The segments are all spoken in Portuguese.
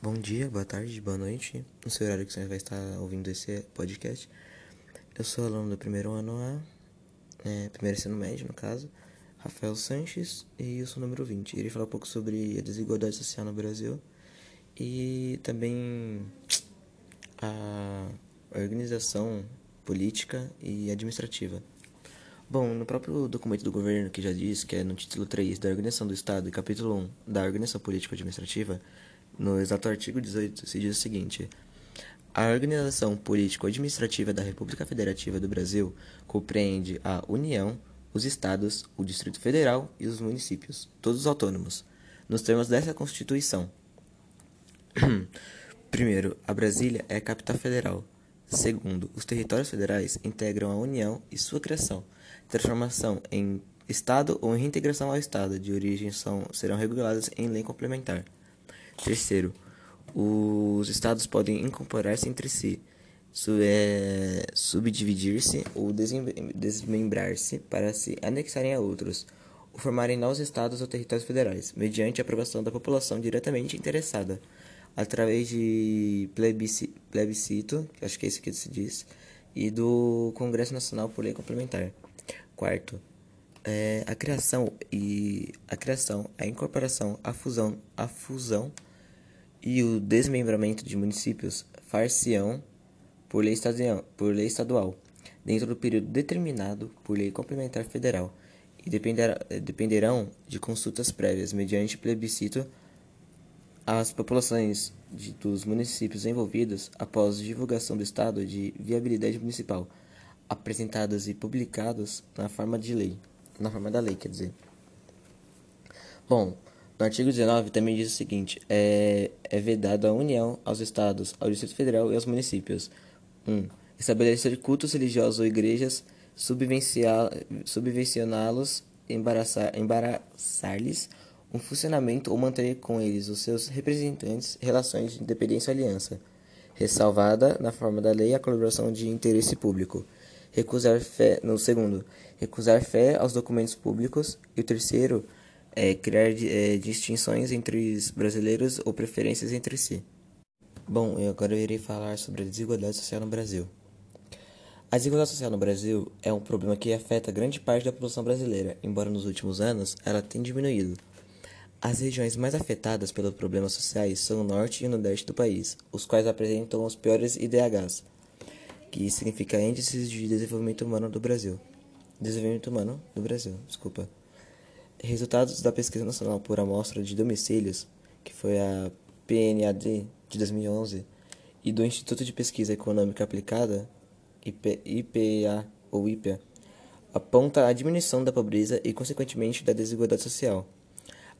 Bom dia, boa tarde, boa noite. No seu horário que você vai estar ouvindo esse podcast. Eu sou aluno do primeiro ano A, é, primeiro ensino médio, no caso, Rafael Sanches, e eu sou número 20. Irei falar um pouco sobre a desigualdade social no Brasil e também a organização política e administrativa. Bom, no próprio documento do governo, que já diz que é no título 3 da Organização do Estado e capítulo 1 da Organização Política Administrativa, no exato artigo 18 se diz o seguinte: A organização político-administrativa da República Federativa do Brasil compreende a União, os estados, o Distrito Federal e os municípios, todos autônomos, nos termos dessa Constituição. Primeiro, a Brasília é a capital federal. Segundo, os territórios federais integram a União e sua criação, transformação em Estado ou reintegração ao Estado de origem são, serão reguladas em lei complementar. Terceiro, os estados podem incorporar-se entre si, é, subdividir-se ou desmembrar-se para se anexarem a outros, ou formarem novos estados ou territórios federais, mediante a aprovação da população diretamente interessada, através de plebiscito, acho que é isso que se diz, e do Congresso Nacional por lei complementar. Quarto, é, a criação e a criação, a incorporação, a fusão, a fusão e o desmembramento de municípios far-se-ão por lei estadual, por lei estadual, dentro do período determinado por lei complementar federal, e dependerá, dependerão de consultas prévias mediante plebiscito às populações de, dos municípios envolvidos após divulgação do estado de viabilidade municipal, apresentadas e publicadas na forma de lei, na forma da lei, quer dizer. Bom, no artigo 19 também diz o seguinte: é, é vedado à União, aos Estados, ao Distrito Federal e aos municípios. 1. Um, estabelecer cultos religiosos ou igrejas, subvencioná-los, embaraçar-lhes um funcionamento ou manter com eles os seus representantes relações de independência ou aliança, ressalvada, na forma da lei, a colaboração de interesse público. Recusar fé, no segundo, recusar fé aos documentos públicos. E o terceiro, é, criar é, distinções entre os brasileiros ou preferências entre si. Bom, eu agora irei falar sobre a desigualdade social no Brasil. A desigualdade social no Brasil é um problema que afeta grande parte da população brasileira, embora nos últimos anos ela tenha diminuído. As regiões mais afetadas pelos problemas sociais são o norte e o nordeste do país, os quais apresentam os piores IDHs, que significa Índices de Desenvolvimento Humano do Brasil. Desenvolvimento Humano do Brasil, desculpa. Resultados da Pesquisa Nacional por Amostra de Domicílios, que foi a PNAD de 2011, e do Instituto de Pesquisa Econômica Aplicada, IP, IPA ou IPA, aponta a diminuição da pobreza e, consequentemente, da desigualdade social.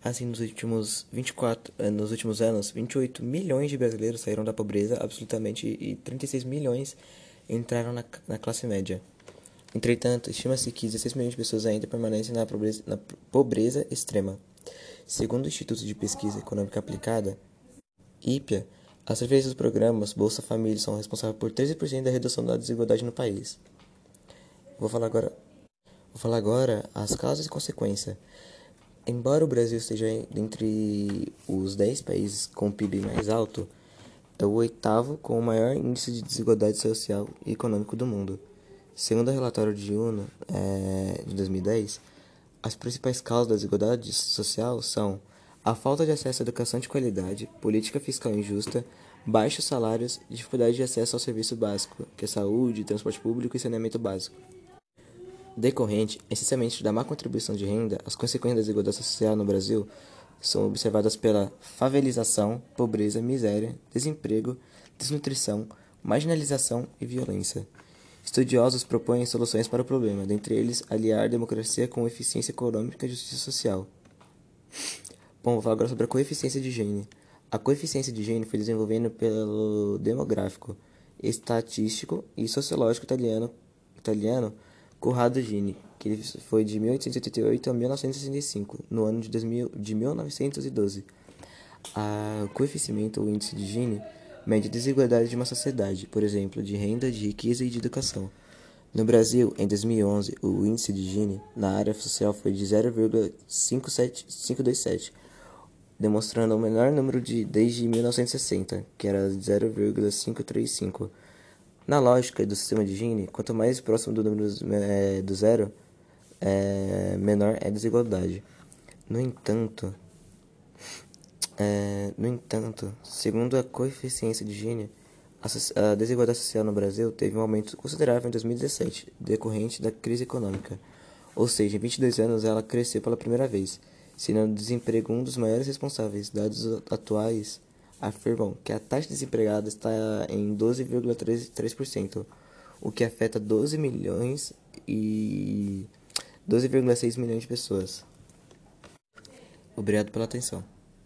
Assim, nos últimos 24, eh, nos últimos anos, 28 milhões de brasileiros saíram da pobreza absolutamente e 36 milhões entraram na, na classe média. Entretanto, estima-se que 16 milhões de pessoas ainda permanecem na pobreza, na pobreza extrema. Segundo o Instituto de Pesquisa Econômica Aplicada, IPEA, as referências dos programas Bolsa Família são responsáveis por 13% da redução da desigualdade no país. Vou falar agora, vou falar agora as causas e consequências. Embora o Brasil esteja entre os 10 países com PIB mais alto, é o oitavo com o maior índice de desigualdade social e econômico do mundo. Segundo o relatório de UNO é, de 2010, as principais causas da desigualdade social são a falta de acesso à educação de qualidade, política fiscal injusta, baixos salários e dificuldade de acesso ao serviço básico, que é saúde, transporte público e saneamento básico. Decorrente, essencialmente da má contribuição de renda, as consequências da desigualdade social no Brasil são observadas pela favelização, pobreza, miséria, desemprego, desnutrição, marginalização e violência. Estudiosos propõem soluções para o problema, dentre eles aliar democracia com eficiência econômica e justiça social. Bom, vou falar agora sobre a coeficiência de gênero. A coeficiência de gênero foi desenvolvida pelo demográfico, estatístico e sociológico italiano, italiano Corrado Gini, que foi de 1888 a 1965, no ano de, 2000, de 1912. A coeficiente ou índice de Gini mede a desigualdade de uma sociedade, por exemplo, de renda, de riqueza e de educação. No Brasil, em 2011, o índice de Gini na área social foi de 0,527, demonstrando o menor número de desde 1960, que era 0,535. Na lógica do sistema de Gini, quanto mais próximo do número é, do zero, é, menor é a desigualdade. No entanto, é, no entanto, segundo a coeficiência de Gini, a, desigualdade social no Brasil teve um aumento considerável em 2017, decorrente da crise econômica. Ou seja, em 22 anos ela cresceu pela primeira vez, sendo o desemprego um dos maiores responsáveis. Dados atuais afirmam que a taxa de desempregada está em 12,3%, o que afeta 12 milhões e 12,6 milhões de pessoas. Obrigado pela atenção.